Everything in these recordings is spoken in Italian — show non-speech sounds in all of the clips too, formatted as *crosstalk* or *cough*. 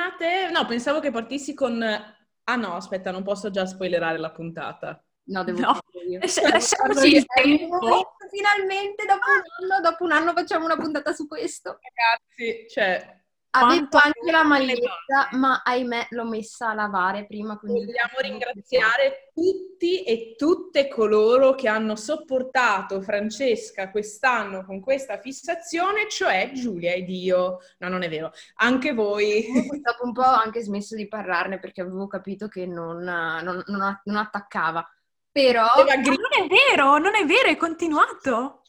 bentornate. No, pensavo che partissi con... Ah no, aspetta, non posso già spoilerare la puntata. No, devo No. farlo io. *laughs* Lascia- lasciamoci il tempo. Finalmente, dopo un anno, dopo un anno facciamo una puntata su questo. Ragazzi, cioè, Avevo anche la maglietta, ma ahimè l'ho messa a lavare prima. Quindi vogliamo ringraziare tutti e tutte coloro che hanno sopportato Francesca quest'anno con questa fissazione, cioè Giulia ed io. No, non è vero. Anche voi. Dopo un po' ho anche smesso di parlarne perché avevo capito che non, non- non- non attaccava. Però... Ma non è vero, non è vero, è continuato.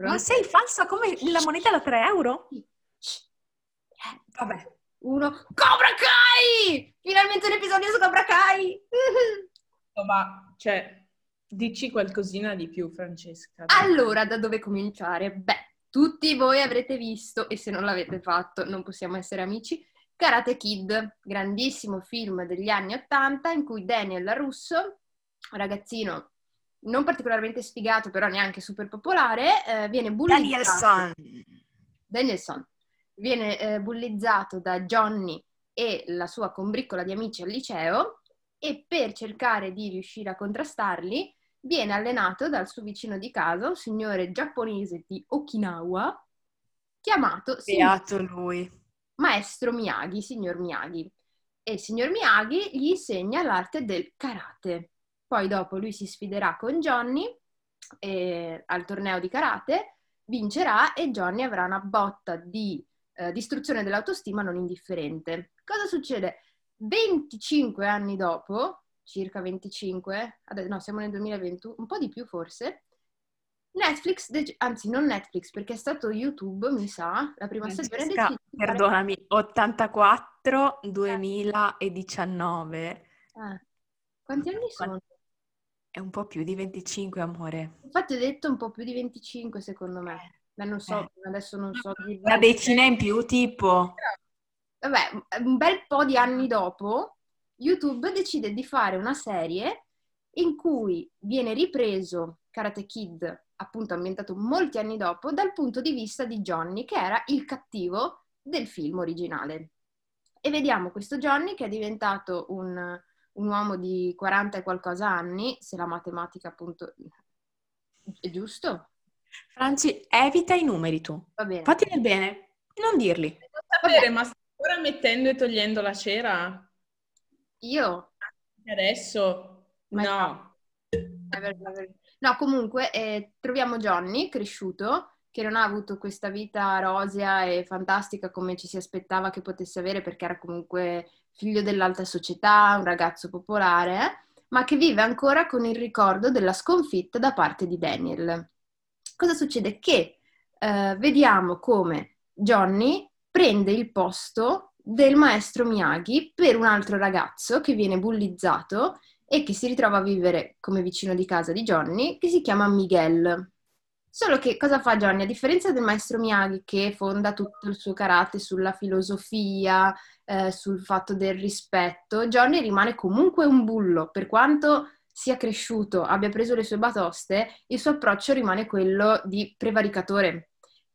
Ma Pronto? sei falsa come la moneta da 3 euro? Vabbè. Uno. Cobra Kai! Finalmente un episodio su Cobra Kai! Ma, cioè, dici qualcosina di più, Francesca. Allora, da dove cominciare? Beh, tutti voi avrete visto, e se non l'avete fatto non possiamo essere amici, Karate Kid, grandissimo film degli anni Ottanta in cui Daniel LaRusso, ragazzino non particolarmente sfigato, però neanche super popolare, eh, viene bullizzato. Danielson. Danielson viene eh, bullizzato da Johnny e la sua combriccola di amici al liceo e per cercare di riuscire a contrastarli viene allenato dal suo vicino di casa, un signore giapponese di Okinawa, chiamato signor- Beato lui. Maestro Miyagi, signor Miyagi. E il signor Miyagi gli insegna l'arte del karate. Poi dopo lui si sfiderà con Johnny eh, al torneo di karate, vincerà e Johnny avrà una botta di eh, distruzione dell'autostima non indifferente. Cosa succede? 25 anni dopo, circa 25, adesso, no, siamo nel 2021, un po' di più forse, Netflix, dec- anzi non Netflix, perché è stato YouTube, mi sa, la prima stagione Francesca, decide di fare- perdonami, 84, 2019. Eh, Quanti anni sono? È un po' più di 25, amore. Infatti ho detto un po' più di 25 secondo me. Beh, non so, Eh. adesso non so. Una decina in più, tipo. Vabbè, un bel po' di anni dopo, YouTube decide di fare una serie in cui viene ripreso Karate Kid, appunto ambientato molti anni dopo, dal punto di vista di Johnny, che era il cattivo del film originale. E vediamo questo Johnny che è diventato un, un uomo di 40 e qualcosa anni, se la matematica appunto è giusto, Franci, evita i numeri tu. va bene. Fatti del bene, non dirli. Non sapere, ma stai ancora mettendo e togliendo la cera? Io Adesso? Ma- No. No, comunque eh, troviamo Johnny cresciuto, che non ha avuto questa vita rosea e fantastica come ci si aspettava che potesse avere perché era comunque figlio dell'alta società, un ragazzo popolare, ma che vive ancora con il ricordo della sconfitta da parte di Daniel. Cosa succede? Che eh, vediamo come Johnny prende il posto del maestro Miyagi per un altro ragazzo che viene bullizzato e che si ritrova a vivere come vicino di casa di Johnny, che si chiama Miguel. Solo che cosa fa Johnny? A differenza del maestro Miyagi che fonda tutto il suo karate sulla filosofia, eh, sul fatto del rispetto, Johnny rimane comunque un bullo, per quanto sia cresciuto, abbia preso le sue batoste, il suo approccio rimane quello di prevaricatore.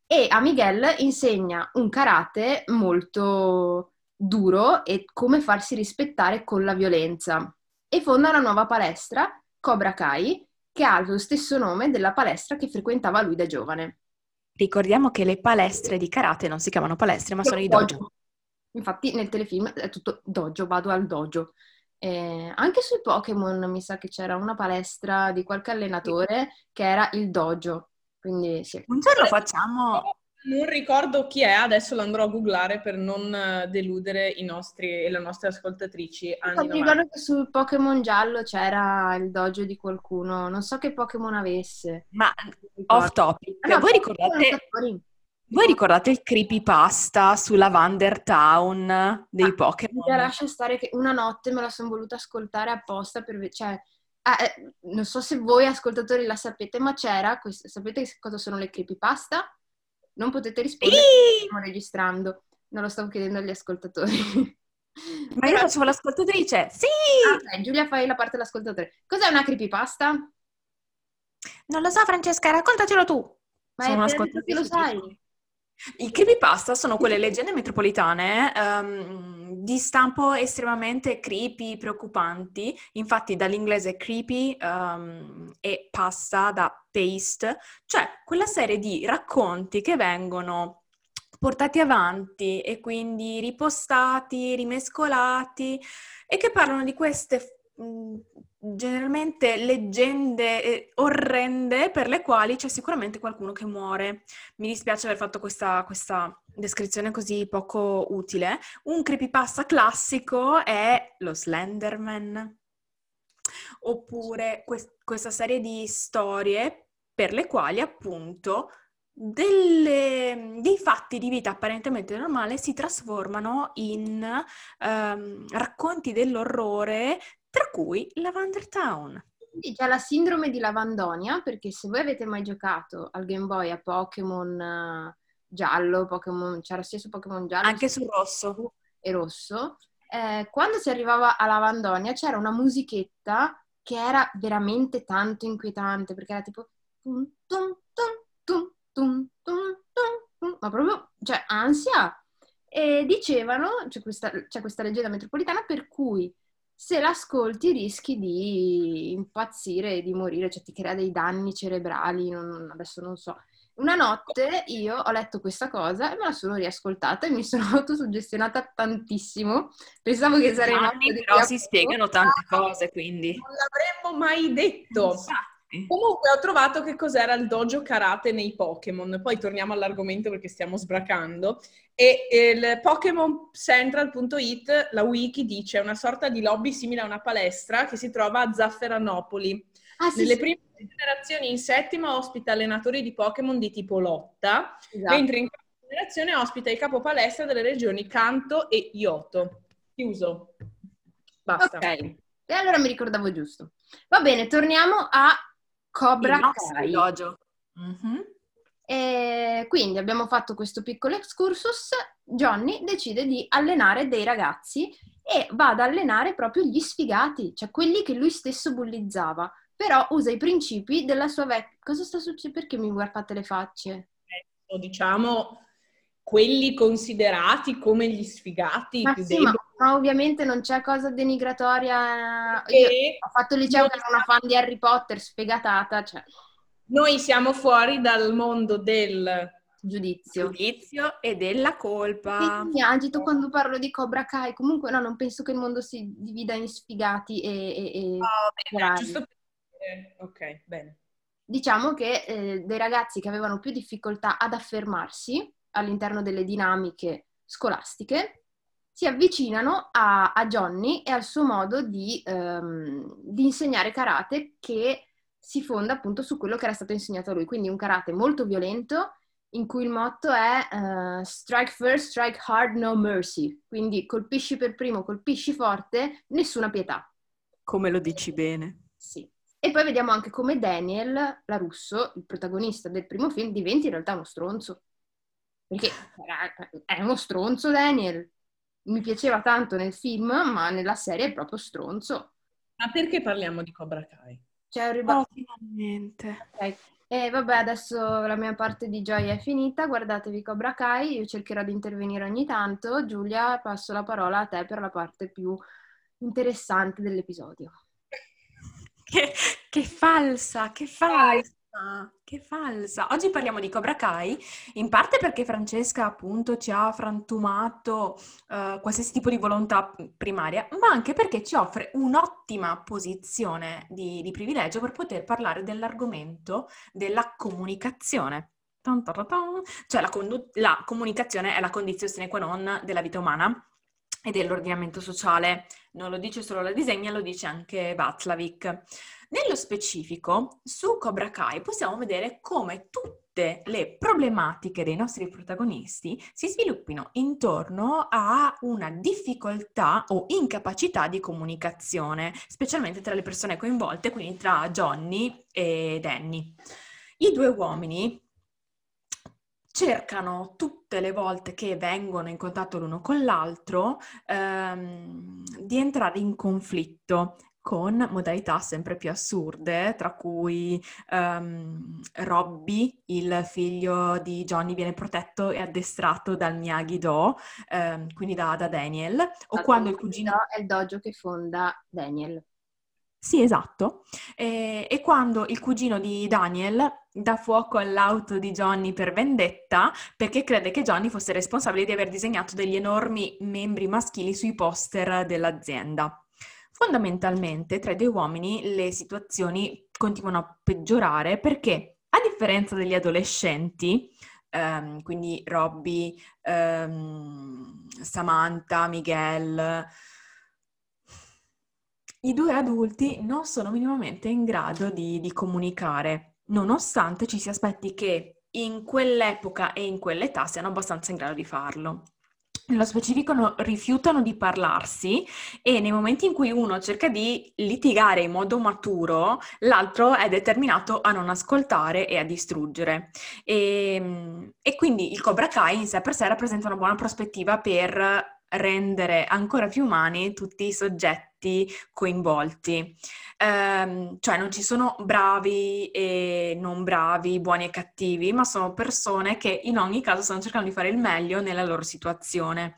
E a Miguel insegna un karate molto duro e come farsi rispettare con la violenza e fonda una nuova palestra, Cobra Kai, che ha lo stesso nome della palestra che frequentava lui da giovane. Ricordiamo che le palestre di karate non si chiamano palestre, ma sono i dojo. Infatti nel telefilm è tutto dojo, vado al dojo. Eh, anche sui Pokémon mi sa che c'era una palestra di qualche allenatore che era il dojo. Quindi sì. Un giorno facciamo... Non ricordo chi è, adesso lo andrò a googlare per non eh, deludere i nostri e le nostre ascoltatrici Mi 90. ricordo che sul Pokémon giallo c'era il dojo di qualcuno, non so che Pokémon avesse. Ma off topic, Ah, no, voi ricordate. Voi ricordate il creepypasta sulla Vander Town dei Ah, Pokémon? Mi lascia stare che una notte me la sono voluta ascoltare apposta per cioè, ah, eh, non so se voi ascoltatori la sapete, ma c'era, quest- sapete cosa sono le creepypasta? Non potete rispondere, stiamo registrando, non lo stavo chiedendo agli ascoltatori. Ma io facevo l'ascoltatrice. Sì! Ah, ok, Giulia fai la parte dell'ascoltatore. Cos'è una creepypasta? Non lo so, Francesca, raccontacelo tu. Ma Sono detto che lo sai. I creepypasta sono quelle leggende metropolitane um, di stampo estremamente creepy, preoccupanti. Infatti dall'inglese creepy um, e pasta da paste, cioè quella serie di racconti che vengono portati avanti e quindi ripostati, rimescolati e che parlano di queste mh, generalmente leggende eh, orrende per le quali c'è sicuramente qualcuno che muore. Mi dispiace aver fatto questa, questa descrizione così poco utile. Un creepypasta classico è lo Slenderman, oppure quest- questa serie di storie per le quali appunto delle, dei fatti di vita apparentemente normale si trasformano in um, racconti dell'orrore cui Lavender Town. Sì, c'è la sindrome di Lavandonia, perché se voi avete mai giocato al Game Boy a Pokémon uh, giallo, Pokémon, c'era stesso Pokémon giallo. Anche sul rosso. E rosso. Eh, quando si arrivava a Lavandonia c'era una musichetta che era veramente tanto inquietante, perché era tipo... Tum, tum, tum, tum, tum, tum, ma proprio, cioè, ansia. E dicevano, c'è questa, c'è questa leggenda metropolitana per cui se l'ascolti rischi di impazzire e di morire, cioè ti crea dei danni cerebrali, non, adesso non so. Una notte io ho letto questa cosa e me la sono riascoltata e mi sono *laughs* autosuggestionata tantissimo. Pensavo che sarei... Anni, però si spiegano tante cose, quindi... Non l'avremmo mai detto. Esatto. Comunque ho trovato che cos'era il dojo karate nei Pokémon, poi torniamo all'argomento perché stiamo sbracando. E il Pokémon Central.it, la wiki dice, è una sorta di lobby simile a una palestra che si trova a Zafferanopoli. Ah, sì, Nelle sì. prime generazioni in settima ospita allenatori di Pokémon di tipo lotta, esatto. mentre in quarta generazione ospita il capo palestra delle regioni Kanto e Yoto. Chiuso. Basta. Ok, e allora mi ricordavo giusto. Va bene, torniamo a Cobra Kai. Dojo. Mm-hmm. E quindi abbiamo fatto questo piccolo excursus. Johnny decide di allenare dei ragazzi e va ad allenare proprio gli sfigati, cioè quelli che lui stesso bullizzava. Però usa i principi della sua vecchia... Cosa sta succedendo? Perché mi guardate le facce? Eh, diciamo quelli considerati come gli sfigati ma più sì, deboli. Ma, ma, ovviamente non c'è cosa denigratoria. Io ho fatto liceo che ero una fan di Harry Potter, sfegatata. Cioè. Noi siamo fuori dal mondo del giudizio. giudizio e della colpa. mi agito quando parlo di Cobra Kai. Comunque no, non penso che il mondo si divida in sfigati e... e, e oh, bene, giusto per... Ok, bene. Diciamo che eh, dei ragazzi che avevano più difficoltà ad affermarsi all'interno delle dinamiche scolastiche, si avvicinano a, a Johnny e al suo modo di, um, di, insegnare karate che si fonda appunto su quello che era stato insegnato a lui, quindi un karate molto violento in cui il motto è uh, strike first, strike hard, no mercy, quindi colpisci per primo, colpisci forte, nessuna pietà. Come lo dici bene. Sì. E poi vediamo anche come Daniel, la russo, il protagonista del primo film, diventi in realtà uno stronzo. Perché è uno stronzo Daniel. Mi piaceva tanto nel film, ma nella serie è proprio stronzo. Ma perché parliamo di Cobra Kai? C'è un ribasso. Oh, finalmente. Okay. E vabbè, adesso la mia parte di gioia è finita. Guardatevi Cobra Kai, io cercherò di intervenire ogni tanto. Giulia, passo la parola a te per la parte più interessante dell'episodio. Che, che falsa, che falsa. Che falsa! Oggi parliamo di Cobra Kai, in parte perché Francesca appunto ci ha frantumato uh, qualsiasi tipo di volontà primaria, ma anche perché ci offre un'ottima posizione di, di privilegio per poter parlare dell'argomento della comunicazione. Cioè la, condu- la comunicazione è la condizione sine qua non della vita umana e dell'ordinamento sociale. Non lo dice solo la disegna, lo dice anche Václavic. Nello specifico, su Cobra Kai possiamo vedere come tutte le problematiche dei nostri protagonisti si sviluppino intorno a una difficoltà o incapacità di comunicazione, specialmente tra le persone coinvolte, quindi tra Johnny e Danny. I due uomini cercano tutte le volte che vengono in contatto l'uno con l'altro ehm, di entrare in conflitto con modalità sempre più assurde, tra cui um, Robby, il figlio di Johnny, viene protetto e addestrato dal Miyagi-Do, um, quindi da, da Daniel, o quando il cugino... È il dojo che fonda Daniel. Sì, esatto. E, e, quando il cugino di Daniel dà fuoco all'auto di Johnny per vendetta perché crede che Johnny fosse responsabile di aver disegnato degli enormi membri maschili sui poster dell'azienda. Fondamentalmente, tra i due uomini le situazioni continuano a peggiorare perché, a differenza degli adolescenti, ehm, quindi Robby, ehm, Samantha, Miguel, i due adulti non sono minimamente in grado di, di comunicare, nonostante ci si aspetti che in quell'epoca e in quell'età siano abbastanza in grado di farlo nello specifico no, rifiutano di parlarsi e nei momenti in cui uno cerca di litigare in modo maturo, l'altro è determinato a non ascoltare e a distruggere. E, ehm, e quindi il Cobra Kai in sé per sé rappresenta una buona prospettiva per rendere ancora più umani tutti i soggetti coinvolti. Um, cioè non ci sono bravi e non bravi, buoni e cattivi, ma sono persone che in ogni caso stanno cercando di fare il meglio nella loro situazione.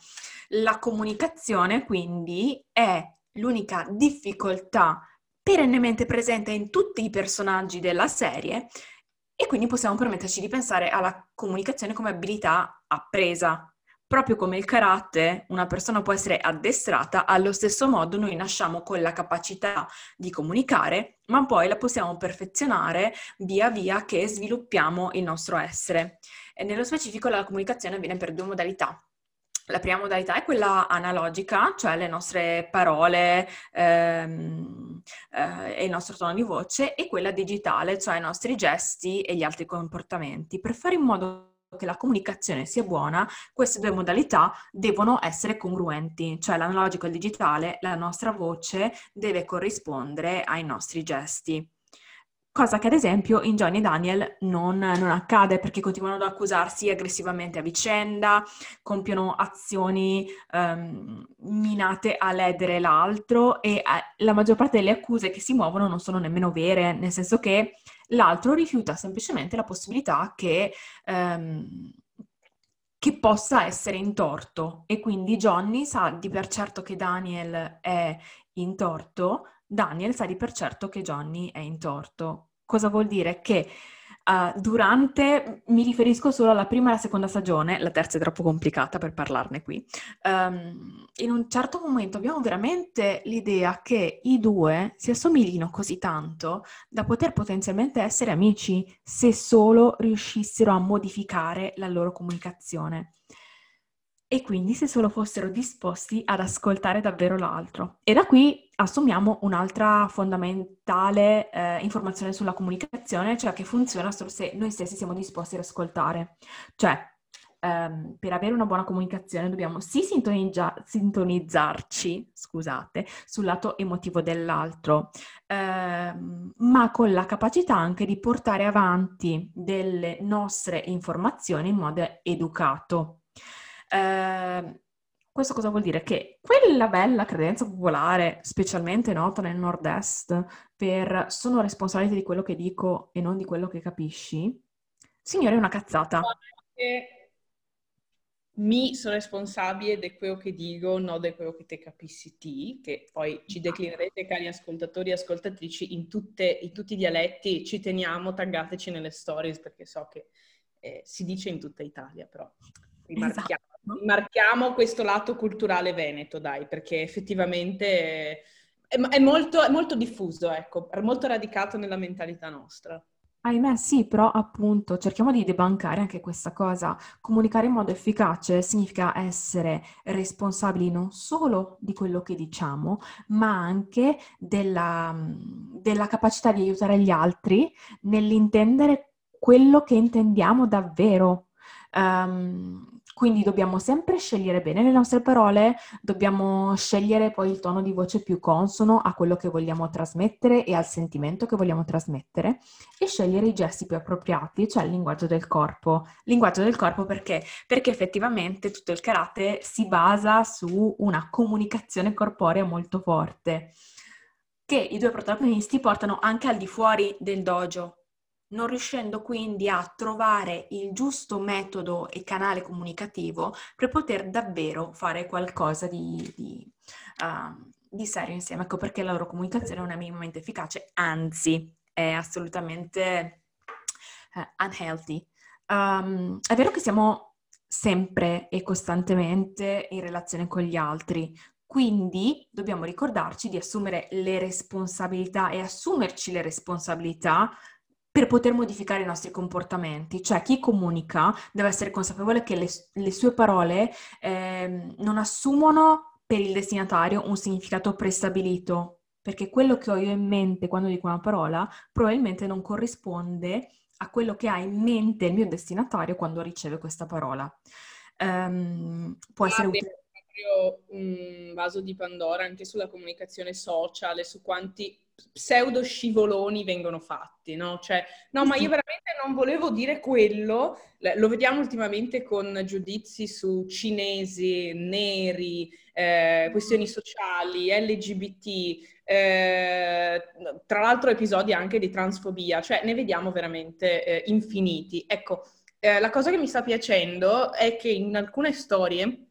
La comunicazione quindi è l'unica difficoltà perennemente presente in tutti i personaggi della serie e quindi possiamo permetterci di pensare alla comunicazione come abilità appresa, Proprio come il carattere, una persona può essere addestrata, allo stesso modo noi nasciamo con la capacità di comunicare, ma poi la possiamo perfezionare via via che sviluppiamo il nostro essere. E nello specifico la comunicazione avviene per due modalità. La prima modalità è quella analogica, cioè le nostre parole ehm, eh, e il nostro tono di voce, e quella digitale, cioè i nostri gesti e gli altri comportamenti, per fare in modo che la comunicazione sia buona, queste due modalità devono essere congruenti, cioè l'analogico e il digitale, la nostra voce deve corrispondere ai nostri gesti. Cosa che ad esempio in Johnny e Daniel non, non, accade perché continuano ad accusarsi aggressivamente a vicenda, compiono azioni um, minate a ledere l'altro e eh, la maggior parte delle accuse che si muovono non sono nemmeno vere, nel senso che l'altro rifiuta semplicemente la possibilità che, um, che possa essere in torto e quindi Johnny sa di per certo che Daniel è in torto, Daniel sa di per certo che Johnny è in torto. Cosa vuol dire? Che Uh, durante, mi riferisco solo alla prima e alla seconda stagione, la terza è troppo complicata per parlarne qui, um, in un certo momento abbiamo veramente l'idea che i due si assomiglino così tanto da poter potenzialmente essere amici se solo riuscissero a modificare la loro comunicazione e quindi se solo fossero disposti ad ascoltare davvero l'altro. E da qui assumiamo un'altra fondamentale eh, informazione sulla comunicazione, cioè che funziona solo se noi stessi siamo disposti ad ascoltare. Cioè, ehm, per avere una buona comunicazione dobbiamo sì sintonizza- sintonizzarci, scusate, sul lato emotivo dell'altro, ehm, ma con la capacità anche di portare avanti delle nostre informazioni in modo educato. Eh, questo cosa vuol dire? Che quella bella credenza popolare, specialmente nota nel nord-est, per sono responsabile di quello che dico e non di quello che capisci, signore, è una cazzata. Mi sono responsabile di quello che dico, non di quello che te capisci ti, che poi ci declinerete, cari ascoltatori e ascoltatrici, in, tutte, in tutti i dialetti. Ci teniamo, taggateci nelle stories, perché so che eh, si dice in tutta Italia, però rimarchiamo. Esatto marchiamo questo lato culturale veneto, dai, perché effettivamente è, è, molto, è molto diffuso, ecco, è molto radicato nella mentalità nostra. Ahimè sì, però appunto cerchiamo di debancare anche questa cosa. Comunicare in modo efficace significa essere responsabili non solo di quello che diciamo, ma anche della, della capacità di aiutare gli altri nell'intendere quello che intendiamo davvero. Um, quindi dobbiamo sempre scegliere bene le nostre parole, dobbiamo scegliere poi il tono di voce più consono a quello che vogliamo trasmettere e al sentimento che vogliamo trasmettere e scegliere i gesti più appropriati, cioè il linguaggio del corpo. Linguaggio del corpo perché? Perché effettivamente tutto il karate si basa su una comunicazione corporea molto forte. che i due protagonisti portano anche al di fuori del dojo, non riuscendo quindi a trovare il giusto metodo e canale comunicativo per poter davvero fare qualcosa di, di, uh, di serio insieme. Ecco perché la loro comunicazione non è minimamente efficace, anzi è assolutamente uh, unhealthy. Um, è vero che siamo sempre e costantemente in relazione con gli altri, quindi dobbiamo ricordarci di assumere le responsabilità e assumerci le responsabilità per poter modificare i nostri comportamenti. Cioè chi comunica deve essere consapevole che le, le sue parole eh, non assumono per il destinatario un significato prestabilito, perché quello che ho io in mente quando dico una parola probabilmente non corrisponde a quello che ha in mente il mio destinatario quando riceve questa parola. Um, può essere utile proprio un vaso di Pandora anche sulla comunicazione social e su quanti pseudo scivoloni vengono fatti, no? Cioè, no, ma io veramente non volevo dire quello. Lo vediamo ultimamente con giudizi su cinesi, neri, eh, questioni sociali, LGBT, eh, tra l'altro episodi anche di transfobia, cioè ne vediamo veramente eh, infiniti. Ecco, eh, la cosa che mi sta piacendo è che in alcune storie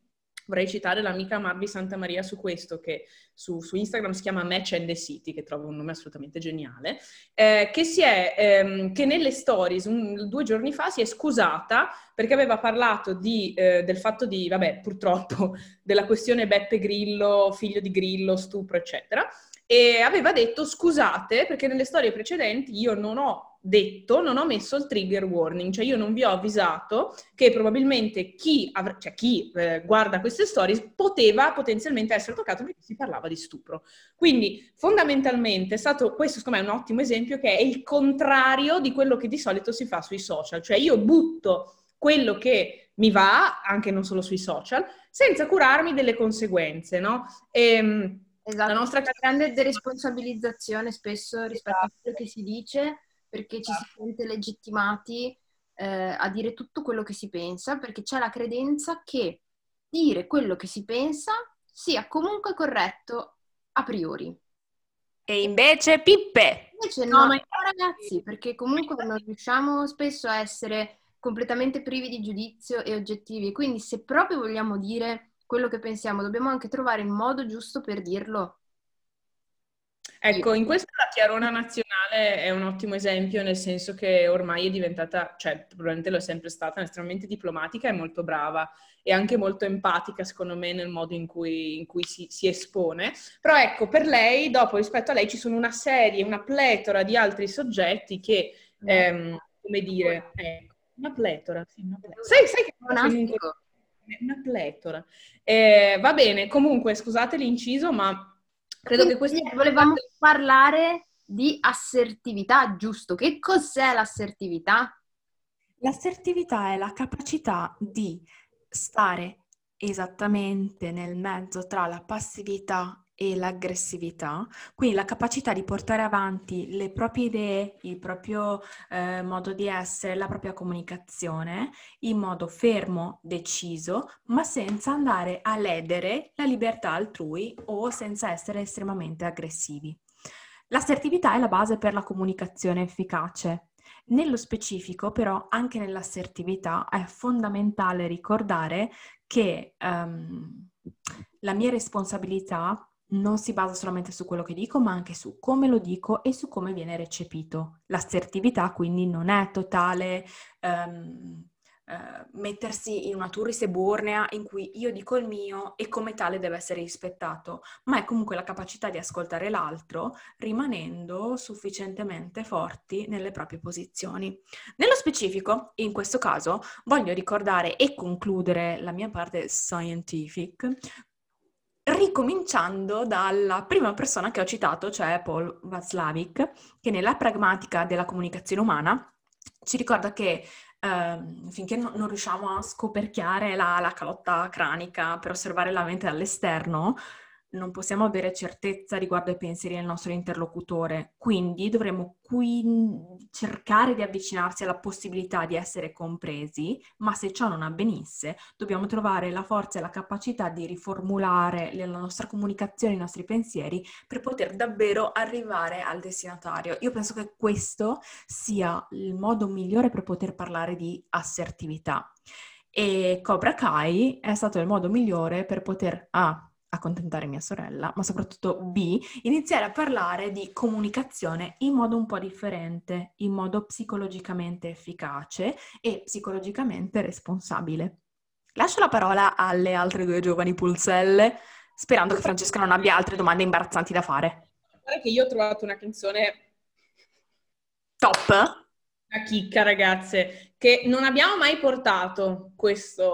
vorrei citare l'amica Marvi Santa Maria su questo, che su, su, Instagram si chiama Match and the City, che trovo un nome assolutamente geniale, eh, che, è, ehm, che, nelle stories un, due giorni fa si è scusata perché aveva parlato di, eh, del fatto di, vabbè, purtroppo, della questione Beppe Grillo, figlio di Grillo, stupro, eccetera, e aveva detto scusate perché nelle storie precedenti io non ho detto, non ho messo il trigger warning, cioè io non vi ho avvisato che probabilmente chi, avr- cioè chi eh, guarda queste storie poteva potenzialmente essere toccato perché si parlava di stupro. Quindi fondamentalmente è stato, questo secondo me è un ottimo esempio che è il contrario di quello che di solito si fa sui social, cioè io butto quello che mi va, anche non solo sui social, senza curarmi delle conseguenze, no? E, ehm, Esatto, la nostra grande deresponsabilizzazione spesso rispetto esatto. a quello che si dice, perché ci si esatto. sente legittimati eh, a dire tutto quello che si pensa, perché c'è la credenza che dire quello che si pensa sia comunque corretto a priori. E invece pippe! Invece no, no, ma... ragazzi, perché comunque non riusciamo spesso a essere completamente privi di giudizio e oggettivi, quindi se proprio vogliamo dire quello che pensiamo, dobbiamo anche trovare il modo giusto per dirlo. Ecco, in questo la Chiarona Nazionale è un ottimo esempio, nel senso che ormai è diventata, cioè probabilmente lo è sempre stata, estremamente diplomatica e molto brava e anche molto empatica, secondo me, nel modo in cui, in cui si, si, espone. Però ecco, per lei, dopo rispetto a lei, ci sono una serie, una pletora di altri soggetti che, ehm, come dire, ecco, una pletora, sì, una pletora. Sai, sai che... Monastico una pletora. Eh, va bene, comunque scusate l'inciso, ma credo che questo... Volevamo parlare di assertività, giusto? Che cos'è l'assertività? L'assertività è la capacità di stare esattamente nel mezzo tra la passività e l'aggressività, quindi la capacità di portare avanti le proprie idee, il proprio eh, modo di essere, la propria comunicazione in modo fermo, deciso, ma senza andare a ledere la libertà altrui o senza essere estremamente aggressivi. L'assertività è la base per la comunicazione efficace. Nello specifico, però, anche nell'assertività è fondamentale ricordare che um, la mia responsabilità non si basa solamente su quello che dico, ma anche su come lo dico e su come viene recepito. L'assertività quindi non è totale um, uh, mettersi in una turris eburnea in cui io dico il mio e come tale deve essere rispettato, ma è comunque la capacità di ascoltare l'altro rimanendo sufficientemente forti nelle proprie posizioni. Nello specifico, in questo caso, voglio ricordare e concludere la mia parte scientific ricominciando dalla prima persona che ho citato, cioè Paul Václavic, che nella pragmatica della comunicazione umana ci ricorda che eh, finché no, non riusciamo a scoperchiare la, la, calotta cranica per osservare la mente dall'esterno, non possiamo avere certezza riguardo ai pensieri del nostro interlocutore, quindi dovremmo qui cercare di avvicinarsi alla possibilità di essere compresi, ma se ciò non avvenisse, dobbiamo trovare la forza e la capacità di riformulare la nostra comunicazione, i nostri pensieri per poter davvero arrivare al destinatario. Io penso che questo sia il modo migliore per poter parlare di assertività. E Cobra Kai è stato il modo migliore per poter A. accontentare mia sorella, ma soprattutto B. iniziare a parlare di comunicazione in modo un po' differente, in modo psicologicamente efficace e psicologicamente responsabile. Lascio la parola alle altre due giovani pulzelle, sperando che Francesca non abbia altre domande imbarazzanti da fare. Guarda che io ho trovato una canzone top una chicca, ragazze, che non abbiamo mai portato questo,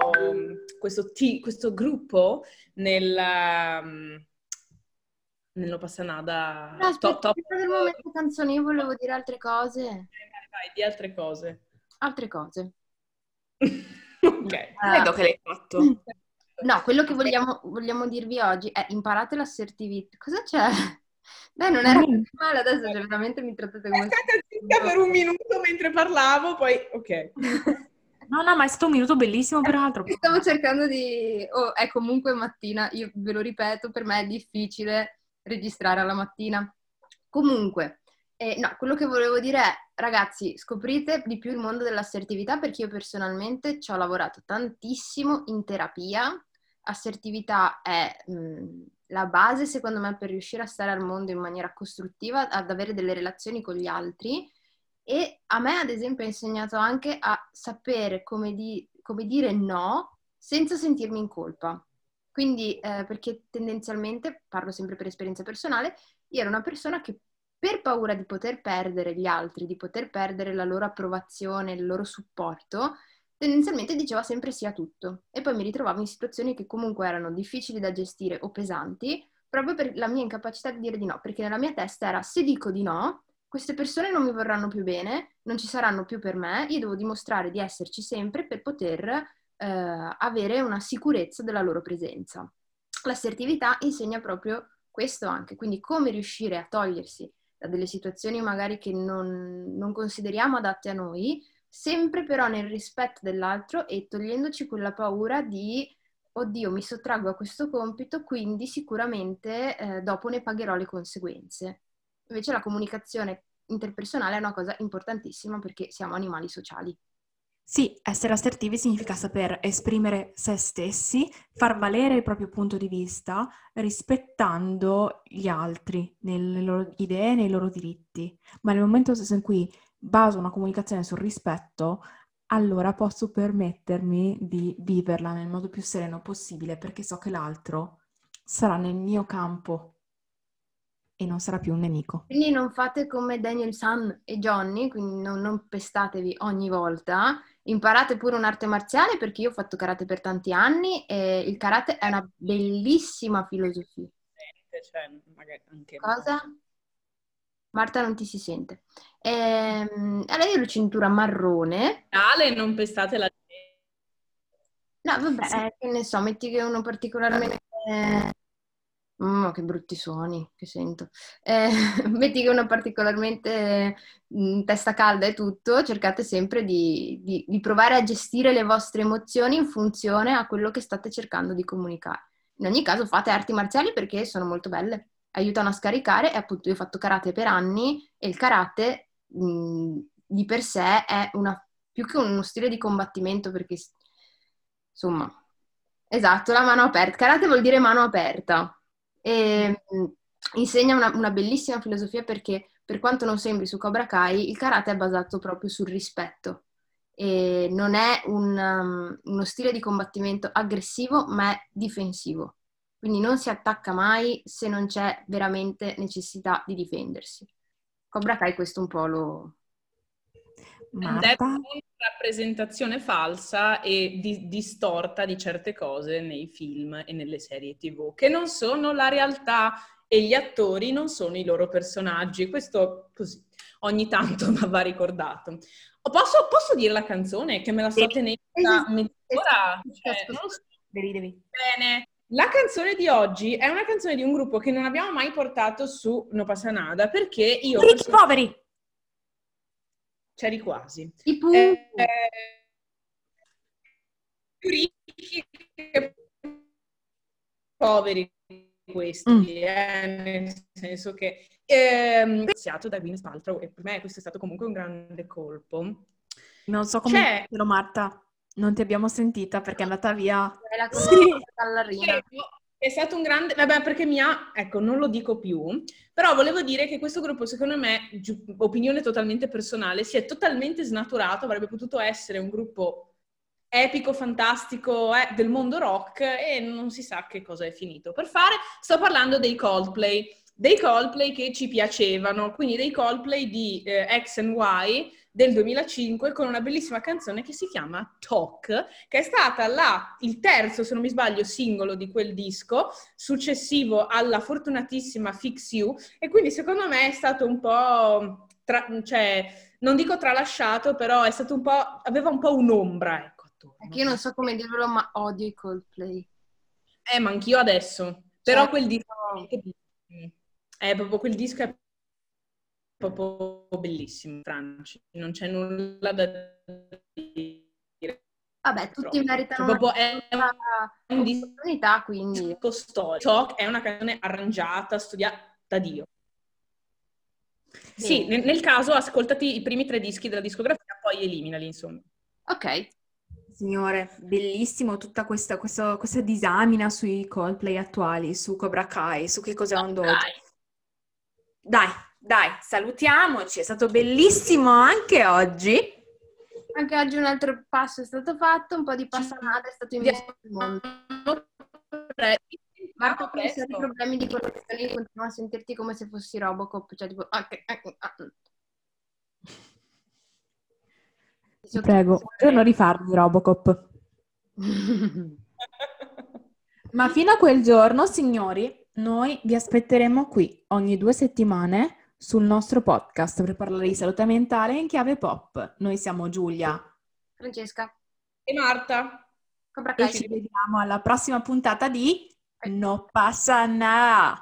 questo, t- questo gruppo nel, um, nello Passanada. No, aspetta, top, top. del momento canzoni, io volevo dire altre cose. Vai, di altre cose. Altre cose. *laughs* ok. Credo uh, che l'hai fatto. No, quello che vogliamo, vogliamo dirvi oggi è imparate l'assertività. Cosa c'è? Beh, non era male, adesso cioè, veramente mi trattate come... È stata zitta per un minuto mentre parlavo, poi ok. No, no, ma è stato un minuto bellissimo peraltro. Stavo cercando di... Oh, è comunque mattina, io ve lo ripeto, per me è difficile registrare alla mattina. Comunque, eh, no, quello che volevo dire è, ragazzi, scoprite di più il mondo dell'assertività perché io personalmente ci ho lavorato tantissimo in terapia. Assertività è... Mh, mm, la base, secondo me, per riuscire a stare al mondo in maniera costruttiva, ad avere delle relazioni con gli altri. E a me, ad esempio, ha insegnato anche a sapere come, di, come dire no senza sentirmi in colpa. Quindi, eh, perché tendenzialmente, parlo sempre per esperienza personale, io ero una persona che per paura di poter perdere gli altri, di poter perdere la loro approvazione, il loro supporto, tendenzialmente diceva sempre sì a tutto e poi mi ritrovavo in situazioni che comunque erano difficili da gestire o pesanti proprio per la mia incapacità di dire di no, perché nella mia testa era se dico di no, queste persone non mi vorranno più bene, non ci saranno più per me, io devo dimostrare di esserci sempre per poter eh, avere una sicurezza della loro presenza. L'assertività insegna proprio questo anche, quindi come riuscire a togliersi da delle situazioni magari che non, non consideriamo adatte a noi, sempre però nel rispetto dell'altro e togliendoci quella paura di oddio mi sottraggo a questo compito, quindi sicuramente eh, dopo ne pagherò le conseguenze. Invece la comunicazione interpersonale è una cosa importantissima perché siamo animali sociali. Sì, essere assertivi significa saper esprimere se stessi, far valere il proprio punto di vista, rispettando gli altri, nelle loro idee, nei loro diritti. Ma nel momento stesso in cui baso una comunicazione sul rispetto, allora posso permettermi di viverla nel modo più sereno possibile perché so che l'altro sarà nel mio campo e non sarà più un nemico. Quindi non fate come Daniel San e Johnny, quindi non, non pestatevi ogni volta, imparate pure un'arte marziale perché io ho fatto karate per tanti anni e il karate è una bellissima filosofia. Cioè, anche Cosa? Marta non ti si sente. Ehm, allora io ho la cintura marrone. Ale, non pestate la No, vabbè, sì. eh, che ne so, metti che uno particolarmente... Oh, che brutti suoni che sento. Eh, *laughs* metti che uno particolarmente mh, mm, testa calda e tutto, cercate sempre di, di, di, provare a gestire le vostre emozioni in funzione a quello che state cercando di comunicare. In ogni caso fate arti marziali perché sono molto belle aiutano a scaricare e appunto io ho fatto karate per anni e il karate mh, di per sé è una, più che uno stile di combattimento perché insomma, esatto, la mano aperta. Karate vuol dire mano aperta e mh, insegna una, una bellissima filosofia perché per quanto non sembri su Cobra Kai, il karate è basato proprio sul rispetto e non è un, um, uno stile di combattimento aggressivo ma è difensivo. Quindi non si attacca mai se non c'è veramente necessità di difendersi. Cobra Kai questo un po' lo... Marta? una rappresentazione falsa e di- distorta di certe cose nei film e nelle serie tv, che non sono la realtà e gli attori non sono i loro personaggi. Questo così ogni tanto *laughs* va ricordato. Posso, posso, dire la canzone che me la sto tenendo da mezz'ora? Cioè, devi, devi. Bene, La canzone di oggi è una canzone di un gruppo che non abbiamo mai portato su No Passa Nada perché io... Ricchi perso- poveri! C'eri quasi. I. Eh, eh, più ricchi che poveri questi, Mm. eh, nel senso che ehm, iniziato da Gwyneth Paltrow e per me questo è stato comunque un grande colpo. Non so come C'è- Marta. Non ti abbiamo sentita perché è andata via. È la Sì. ballerina. È stato un grande, vabbè perché mi ha, ecco non lo dico più, però volevo dire che questo gruppo secondo me, giu- opinione totalmente personale, si è totalmente snaturato, avrebbe potuto essere un gruppo epico, fantastico eh, del mondo rock e non si sa che cosa è finito per fare. Sto parlando dei Coldplay, dei Coldplay che ci piacevano, quindi dei Coldplay di eh, X and Y del 2005 con una bellissima canzone che si chiama Talk, che è stata la- il terzo, se non mi sbaglio, singolo di quel disco, successivo alla fortunatissima Fix You, e quindi secondo me è stato un po', tra- cioè, non dico tralasciato, però è stato un po', aveva un po' un'ombra, ecco, attorno. Io non so come dirlo, ma odio i Coldplay. Eh, ma anch'io adesso, però Cioè, quel disco è proprio quel disco è proprio bellissimo, Franci, non c'è nulla da dire. Vabbè, tutti meritano Cioè, una proprio è seconda un disco opportunità, quindi... disco storico. È una canzone arrangiata, studiata da Dio. Sì, Bene. nel, nel caso ascoltati i primi tre dischi della discografia, poi eliminali, insomma. Ok, Signore, bellissimo tutta questa, questo- questa disamina sui Coldplay attuali, su Cobra Kai, su che cos'è un dojo. Dai, dai, salutiamoci, è stato bellissimo anche oggi. anche oggi un altro passo è stato fatto, un po' di passanata è stato investito il mondo. Marco, come se hai presto. problemi di connessione, continuo a sentirti come se fossi Robocop, cioè tipo... ah, ah, ah. Ti prego, io non rifarmi Robocop. *laughs* Ma fino a quel giorno, signori, noi vi aspetteremo qui ogni due settimane sul nostro podcast per parlare di salute mentale in chiave pop. Noi siamo Giulia Francesca, E Marta? E ci vediamo alla prossima puntata di No passa na.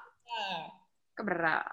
Cobra.